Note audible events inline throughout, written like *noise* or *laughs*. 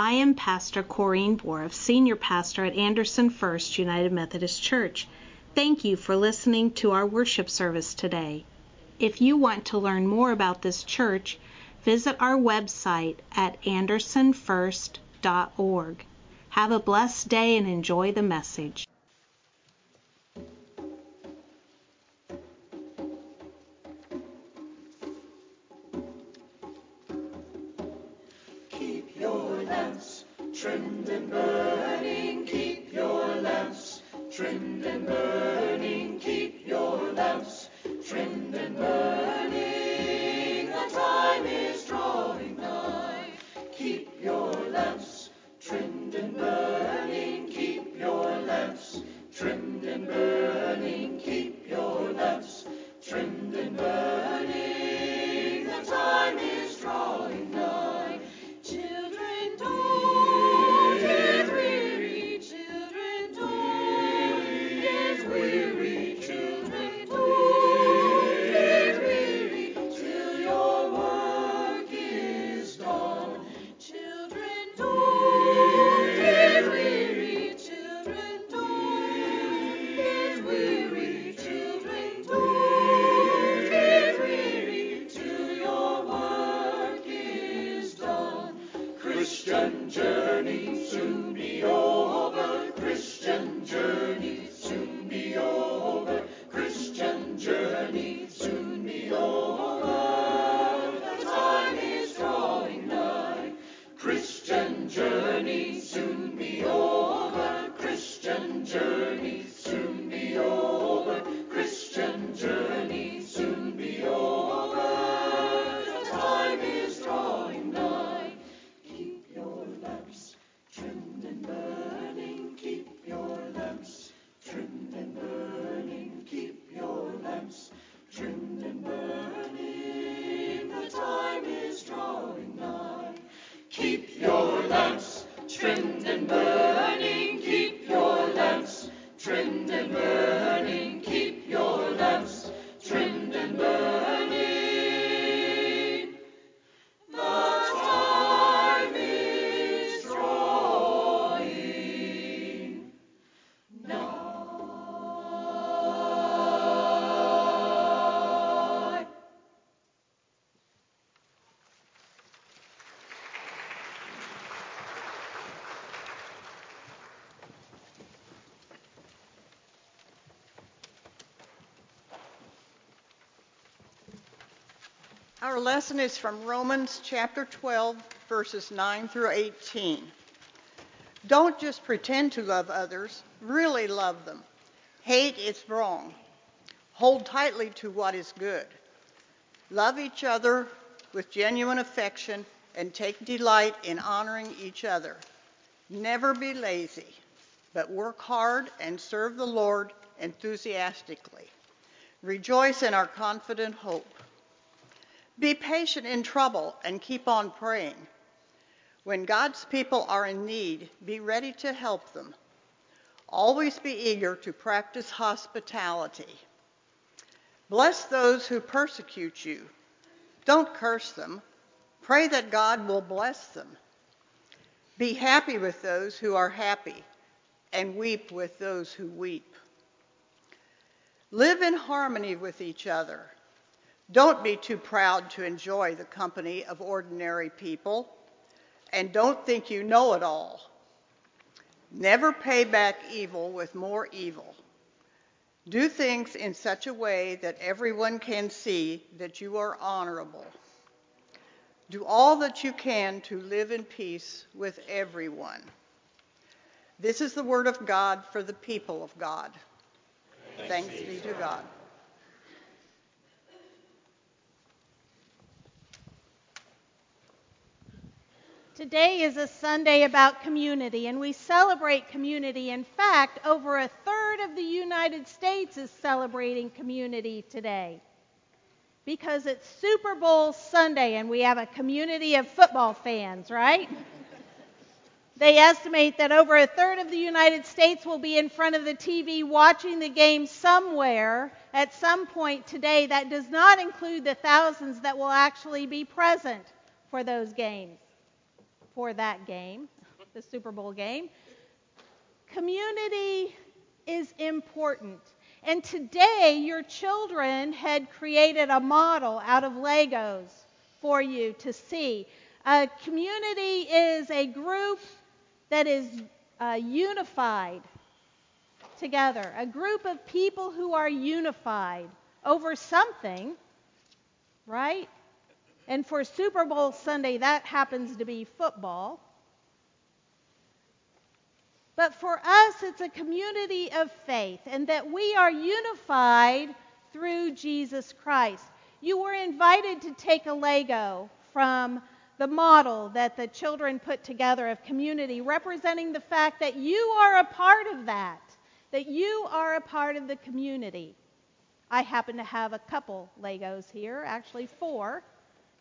I am Pastor Corrine Boroff, Senior Pastor at Anderson First United Methodist Church. Thank you for listening to our worship service today. If you want to learn more about this church, visit our website at andersonfirst.org. Have a blessed day and enjoy the message. Our lesson is from Romans chapter 12, verses 9 through 18. Don't just pretend to love others, really love them. Hate is wrong. Hold tightly to what is good. Love each other with genuine affection and take delight in honoring each other. Never be lazy, but work hard and serve the Lord enthusiastically. Rejoice in our confident hope. Be patient in trouble and keep on praying. When God's people are in need, be ready to help them. Always be eager to practice hospitality. Bless those who persecute you. Don't curse them. Pray that God will bless them. Be happy with those who are happy, and weep with those who weep. Live in harmony with each other. Don't be too proud to enjoy the company of ordinary people, and don't think you know it all. Never pay back evil with more evil. Do things in such a way that everyone can see that you are honorable. Do all that you can to live in peace with everyone. This is the word of God for the people of God. Thanks, be to God. Today is a Sunday about community, and we celebrate community. In fact, over a third of the United States is celebrating community today because it's Super Bowl Sunday and we have a community of football fans, right? *laughs* They estimate that over a third of the United States will be in front of the TV watching the game somewhere at some point today. That does not include the thousands that will actually be present for those games before that game, the Super Bowl game. Community is important. And today, your children had created a model out of Legos for you to see. A community is a group that is uh, unified together, a group of people who are unified over something, right? And for Super Bowl Sunday, that happens to be football. But for us, it's a community of faith, and that we are unified through Jesus Christ. You were invited to take a Lego from the model that the children put together of community, representing the fact that you are a part of that, that you are a part of the community. I happen to have a couple Legos here, actually four,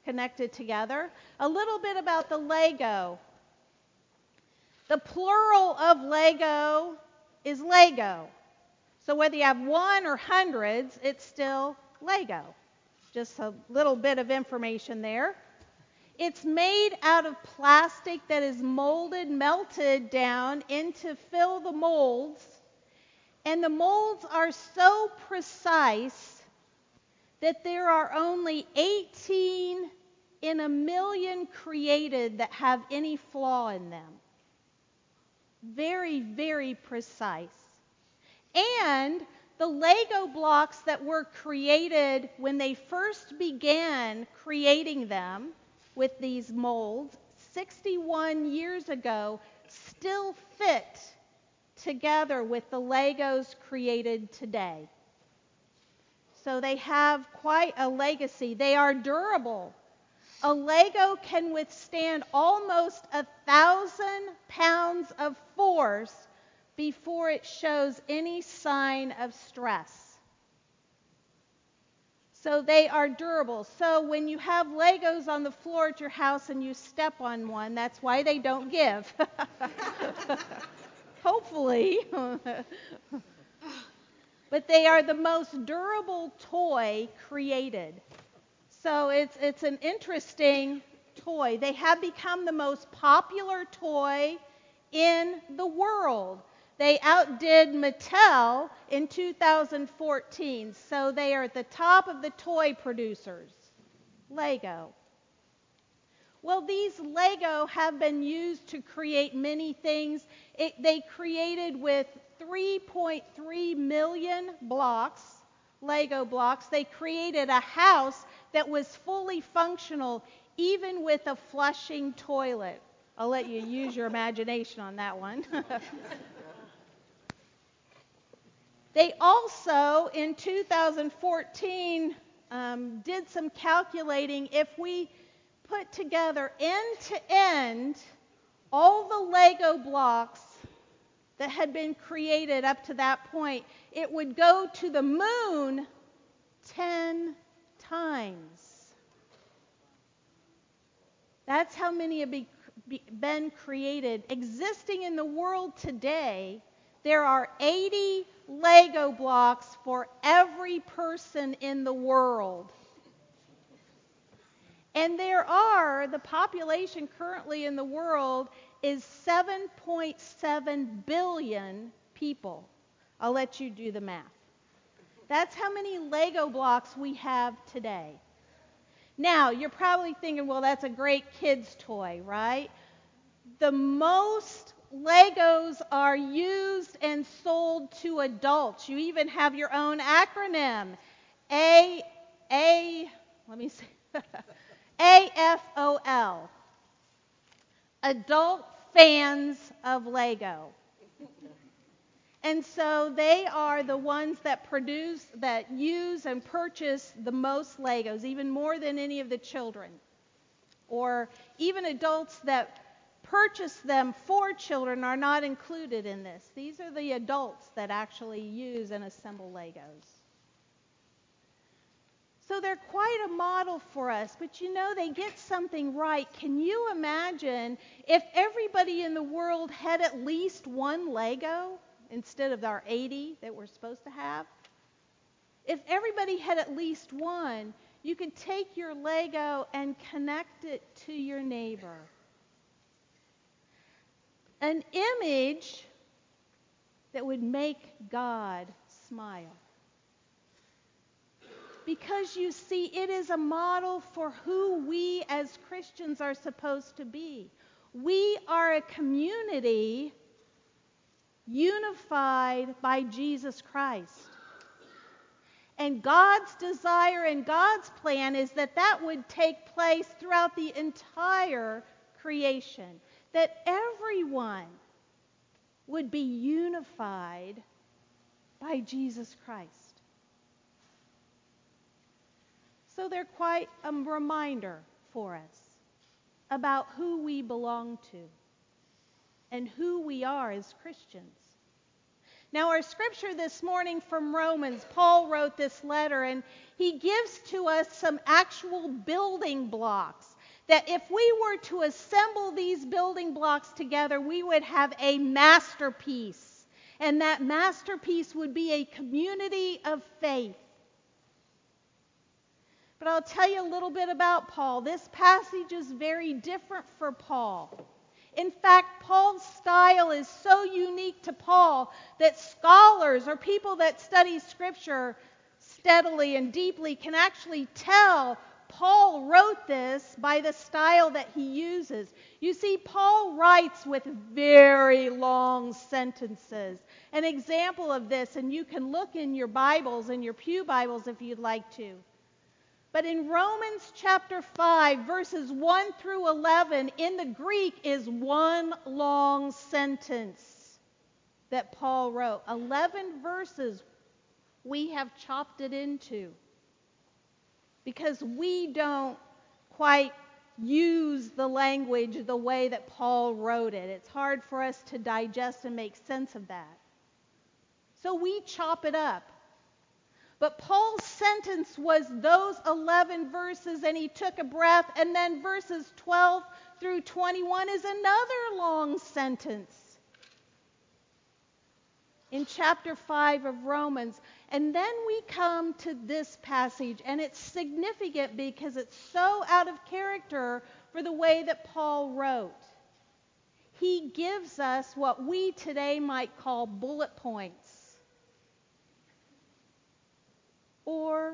connected together. A little bit about the Lego. The plural of Lego is Lego. So whether you have one or hundreds, it's still Lego. Just a little bit of information there. It's made out of plastic that is molded, melted down into fill the molds. And the molds are so precise that there are only 18 in a million created that have any flaw in them. Very, very precise. And the Lego blocks that were created when they first began creating them with these molds 61 years ago still fit together with the Legos created today. So they have quite a legacy. They are durable. A Lego can withstand almost a thousand pounds of force before it shows any sign of stress. So they are durable. So when you have Legos on the floor at your house and you step on one, that's why they don't give. *laughs* Hopefully. *laughs* but they are the most durable toy created. So it's, it's an interesting toy. They have become the most popular toy in the world. They outdid Mattel in 2014, so they are at the top of the toy producers. Lego. Well, these Lego have been used to create many things. It, they created with 3.3 million blocks, Lego blocks. They created a house that was fully functional, even with a flushing toilet. I'll let you use your imagination on that one. *laughs* They also, in 2014, um, did some calculating. If we put together end to end all the Lego blocks that had been created up to that point, it would go to the moon 10 times. That's how many have been created. Existing in the world today, there are 80 Lego blocks for every person in the world. And there are, the population currently in the world is 7.7 billion people. I'll let you do the math. That's how many Lego blocks we have today. Now, you're probably thinking, well, that's a great kid's toy, right? The most Legos are used and sold to adults. You even have your own acronym. A A let me see. *laughs* AFOL. Adult fans of Lego. And so they are the ones that produce, that use and purchase the most Legos, even more than any of the children. Or even adults that purchase them for children are not included in this. These are the adults that actually use and assemble Legos. So they're quite a model for us, but you know, they get something right. Can you imagine if everybody in the world had at least one Lego instead of our 80 that we're supposed to have? If everybody had at least one, you could take your Lego and connect it to your neighbor an image that would make God smile. Because you see, it is a model for who we as Christians are supposed to be. We are a community unified by Jesus Christ. And God's desire and God's plan is that that would take place throughout the entire creation, that everyone would be unified by Jesus Christ. So they're quite a reminder for us about who we belong to and who we are as Christians. Now, our scripture this morning from Romans, Paul wrote this letter, and he gives to us some actual building blocks. That if we were to assemble these building blocks together, we would have a masterpiece. And that masterpiece would be a community of faith. But I'll tell you a little bit about Paul. This passage is very different for Paul. In fact, Paul's style is so unique to Paul that scholars or people that study Scripture steadily and deeply can actually tell Paul wrote this by the style that he uses. You see, Paul writes with very long sentences. An example of this, and you can look in your Bibles, in your Pew Bibles if you'd like to. But in Romans chapter 5, verses 1 through 11, in the Greek is one long sentence that Paul wrote. 11 verses we have chopped it into because we don't quite use the language the way that Paul wrote it. It's hard for us to digest and make sense of that. So we chop it up. But Paul's sentence was those 11 verses, and he took a breath, and then verses 12 through 21 is another long sentence in chapter 5 of Romans. And then we come to this passage, and it's significant because it's so out of character for the way that Paul wrote. He gives us what we today might call bullet points or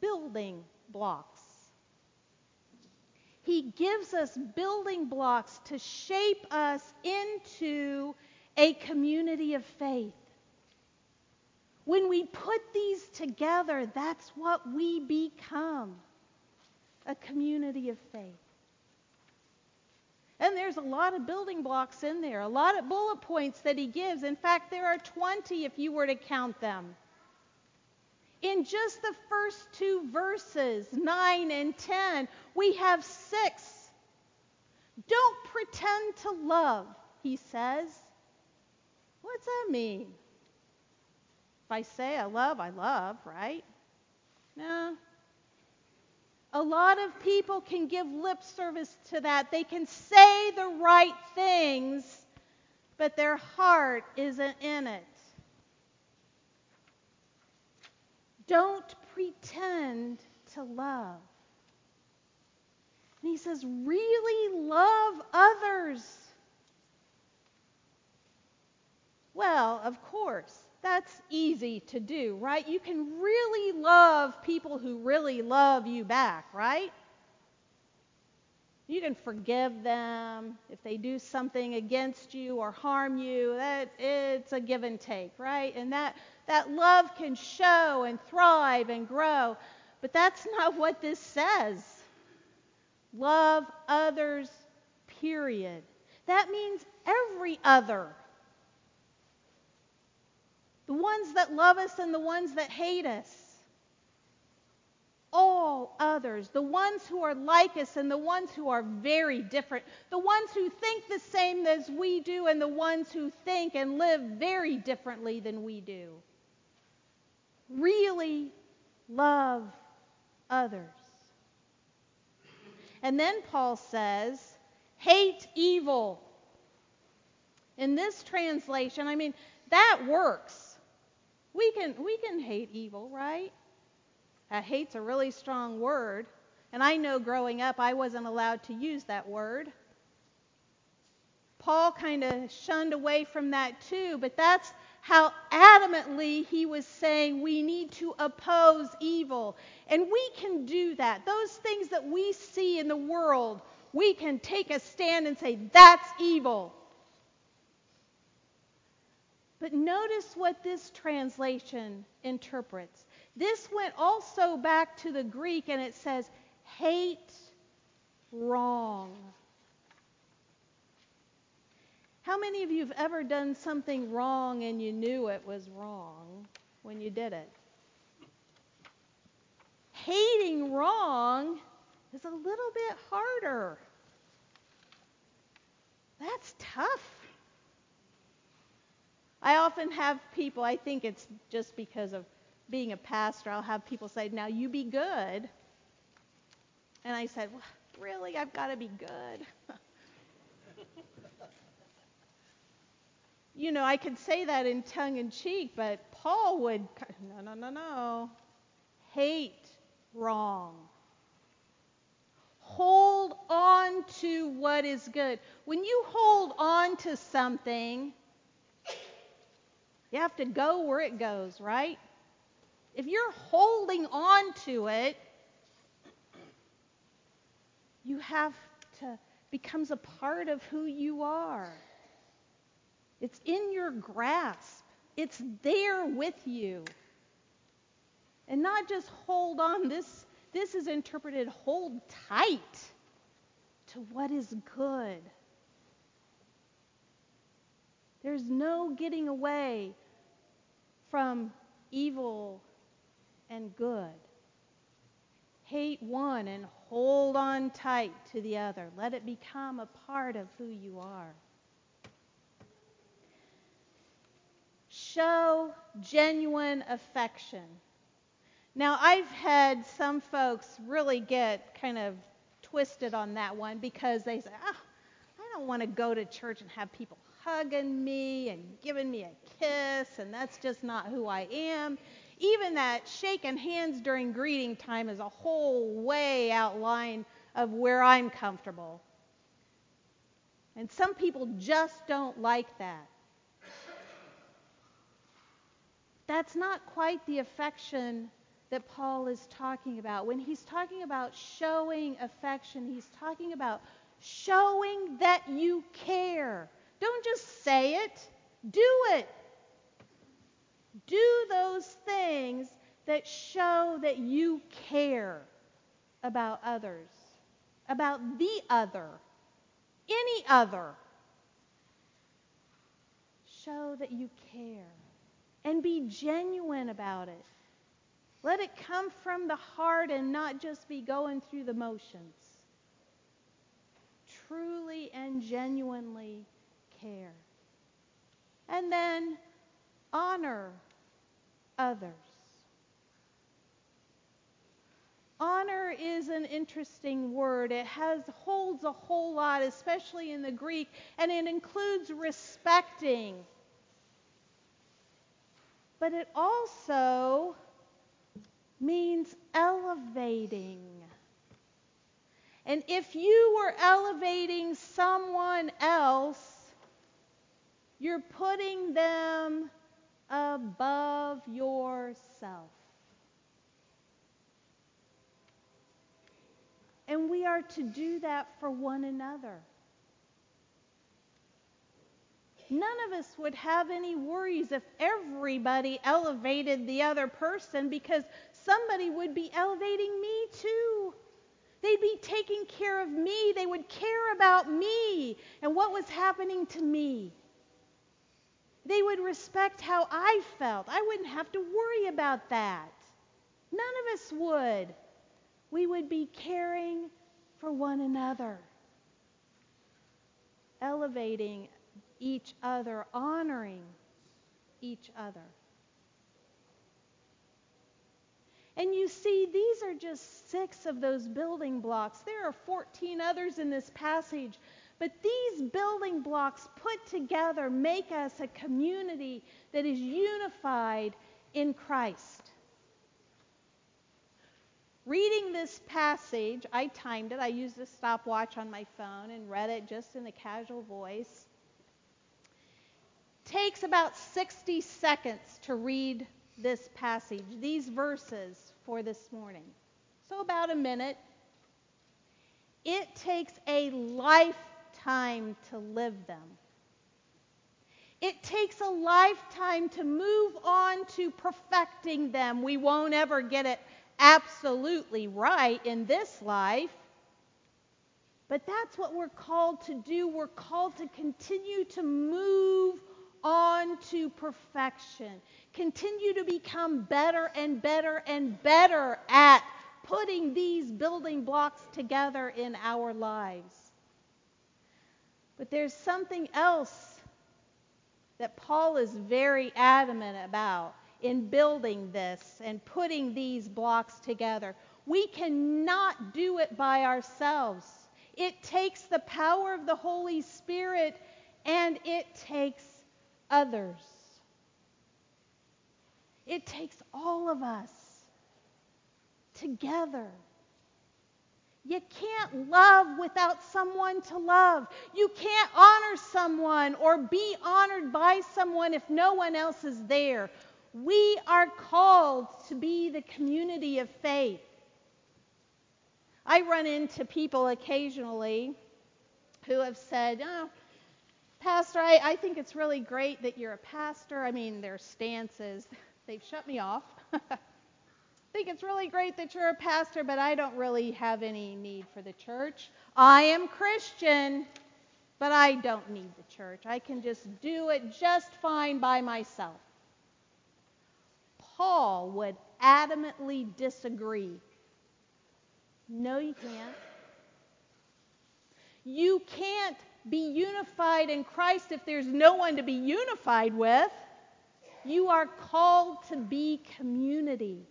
building blocks. He gives us building blocks to shape us into a community of faith. When we put these together, that's what we become a community of faith. And there's a lot of building blocks in there, a lot of bullet points that he gives. In fact, there are 20 if you were to count them in just the first two verses, 9 and 10, we have six. Don't pretend to love, he says. What's that mean? If I say I love, I love, right? No. A lot of people can give lip service to that. They can say the right things, but their heart isn't in it. Don't pretend to love. And he says, really love others. Well, of course, that's easy to do, right? You can really love people who really love you back, right? You can forgive them if they do something against you or harm you. That it's a give and take, right? And that that love can show and thrive and grow. But that's *laughs* not what this says. Love others, period. That means every other. The ones that love us and the ones that hate us. All others. The ones who are like us and the ones who are very different. The ones who think the same as we do and the ones who think and live very differently than we do really love others. And then Paul says, hate evil. In this translation, I mean, that works. We can, we can hate evil, right? Uh, hate's a really strong word. And I know growing up I wasn't allowed to use that word. Paul kind of shunned away from that too, but that's how adamantly he was saying we need to oppose evil. And we can do that. Those things that we see in the world, we can take a stand and say, that's evil. But notice what this translation interprets. This went also back to the Greek and it says, hate wrong. How many of you have ever done something wrong and you knew it was wrong when you did it? Hating wrong is a little bit harder. That's tough. I often have people, I think it's just because of being a pastor, I'll have people say, Now you be good. And I said, well, Really? I've got to be good? You know, I could say that in tongue in cheek, but Paul would, no, no, no, no. Hate wrong. Hold on to what is good. When you hold on to something, you have to go where it goes, right? If you're holding on to it, you have to becomes a part of who you are. It's in your grasp. It's there with you. And not just hold on. This this is interpreted hold tight to what is good. There's no getting away from evil and good. Hate one and hold on tight to the other. Let it become a part of who you are. Show genuine affection. Now, I've had some folks really get kind of twisted on that one because they say, oh, I don't want to go to church and have people hugging me and giving me a kiss, and that's just not who I am. Even that shaking hands during greeting time is a whole way outline of where I'm comfortable. And some people just don't like that. That's not quite the affection that Paul is talking about. When he's talking about showing affection, he's talking about showing that you care. Don't just say it, do it. Do those things that show that you care about others, about the other, any other. Show that you care and be genuine about it. Let it come from the heart and not just be going through the motions. Truly and genuinely care. And then honor others. Honor is an interesting word. It has holds a whole lot, especially in the Greek, and it includes respecting. But it also means elevating. And if you were elevating someone else, you're putting them above yourself. And we are to do that for one another. None of us would have any worries if everybody elevated the other person because somebody would be elevating me too. They'd be taking care of me. They would care about me and what was happening to me. They would respect how I felt. I wouldn't have to worry about that. None of us would. We would be caring for one another, elevating each other, honoring each other. And you see, these are just six of those building blocks. There are 14 others in this passage, but these building blocks put together make us a community that is unified in Christ. Reading this passage, I timed it. I used a stopwatch on my phone and read it just in a casual voice. Takes about 60 seconds to read this passage, these verses for this morning. So, about a minute. It takes a lifetime to live them. It takes a lifetime to move on to perfecting them. We won't ever get it absolutely right in this life. But that's what we're called to do. We're called to continue to move on to perfection. Continue to become better and better and better at putting these building blocks together in our lives. But there's something else that Paul is very adamant about in building this and putting these blocks together. We cannot do it by ourselves. It takes the power of the Holy Spirit and it takes others. It takes all of us together. You can't love without someone to love. You can't honor someone or be honored by someone if no one else is there. We are called to be the community of faith. I run into people occasionally who have said, oh, Pastor, I, I think it's really great that you're a pastor. I mean, their stances, *laughs* they've shut me off. *laughs* I think it's really great that you're a pastor, but I don't really have any need for the church. I am Christian, but I don't need the church. I can just do it just fine by myself. Paul would adamantly disagree. No, you can't. You can't be unified in Christ if there's no one to be unified with. You are called to be community.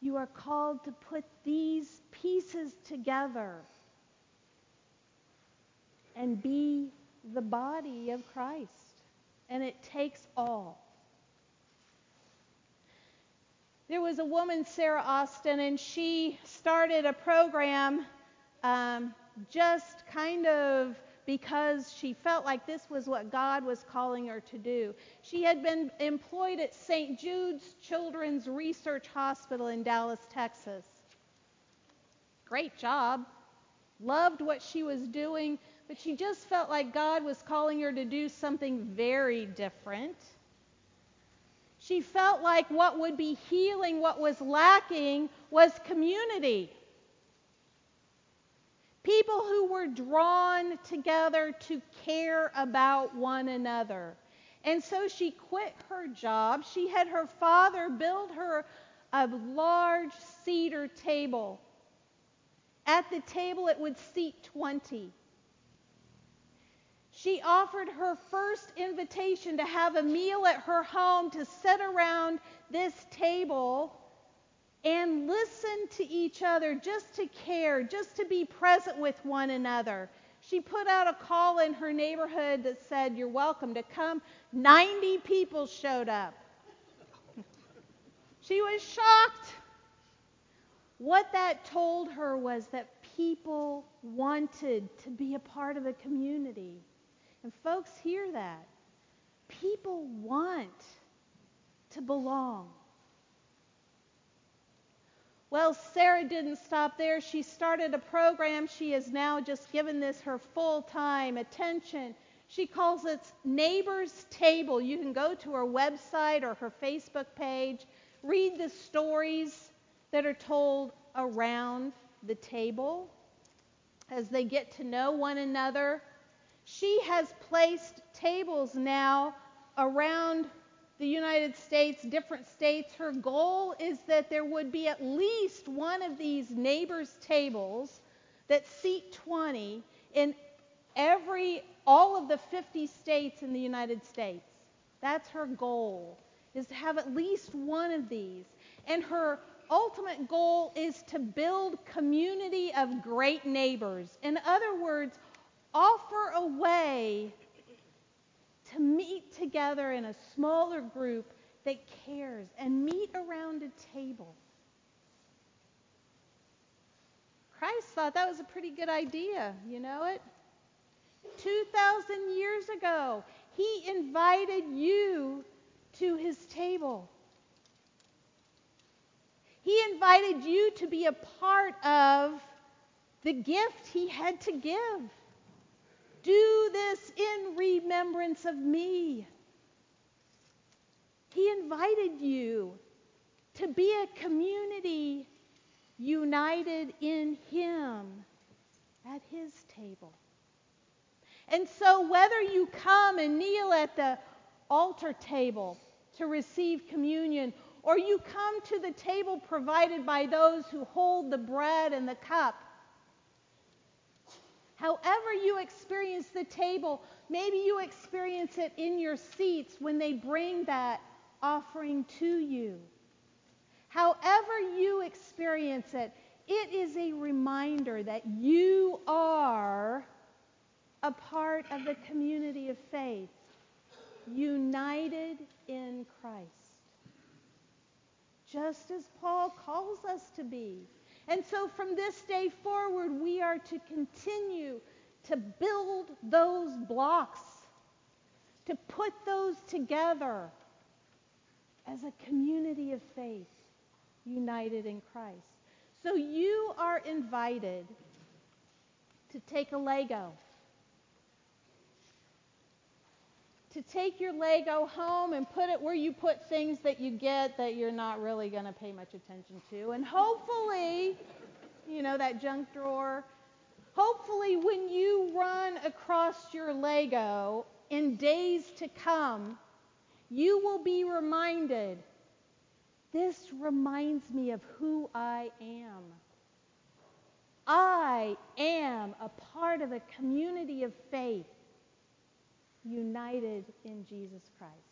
You are called to put these pieces together and be the body of Christ. And it takes all. There was a woman, Sarah Austin, and she started a program um, just kind of because she felt like this was what God was calling her to do. She had been employed at St. Jude's Children's Research Hospital in Dallas, Texas. Great job. Loved what she was doing, but she just felt like God was calling her to do something very different. She felt like what would be healing, what was lacking, was community. People who were drawn together to care about one another. And so she quit her job. She had her father build her a large cedar table. At the table, it would seat 20. She offered her first invitation to have a meal at her home to sit around this table and listen to each other, just to care, just to be present with one another. She put out a call in her neighborhood that said, You're welcome to come. 90 people showed up. she was shocked. What that told her was that people wanted to be a part of the community. And folks hear that. People want to belong. Well, Sarah didn't stop there. She started a program. She has now just given this her full time attention. She calls it Neighbors Table. You can go to her website or her Facebook page, read the stories that are told around the table as they get to know one another. She has placed tables now around the United States, different states. Her goal is that there would be at least one of these neighbors' tables that seat 20 in every all of the 50 states in the United States. That's her goal is to have at least one of these. And her ultimate goal is to build community of great neighbors. In other words, offer a way to meet together in a smaller group that cares and meet around a table. Christ thought that was a pretty good idea. You know it? 2,000 years ago. He invited you to his table. He invited you to be a part of the gift he had to give. Do this in remembrance of me. He invited you to be a community united in him at his table. And so, whether you come and kneel at the altar table to receive communion, or you come to the table provided by those who hold the bread and the cup, however you experience the table, maybe you experience it in your seats when they bring that offering to you. However you experience it, it is a reminder that you are a part of the community of faith, united in Christ. Just as Paul calls us to be. And so from this day forward, we are to continue to build those blocks, to put those together as a community of faith united in Christ. So you are invited to take a Lego to take your Lego home and put it where you put things that you get that you're not really going to pay much attention to. And hopefully, you know, that junk drawer, hopefully, when you run across your Lego in days to come, you will be reminded this reminds me of who I am. I am a part of a community of faith united in Jesus Christ.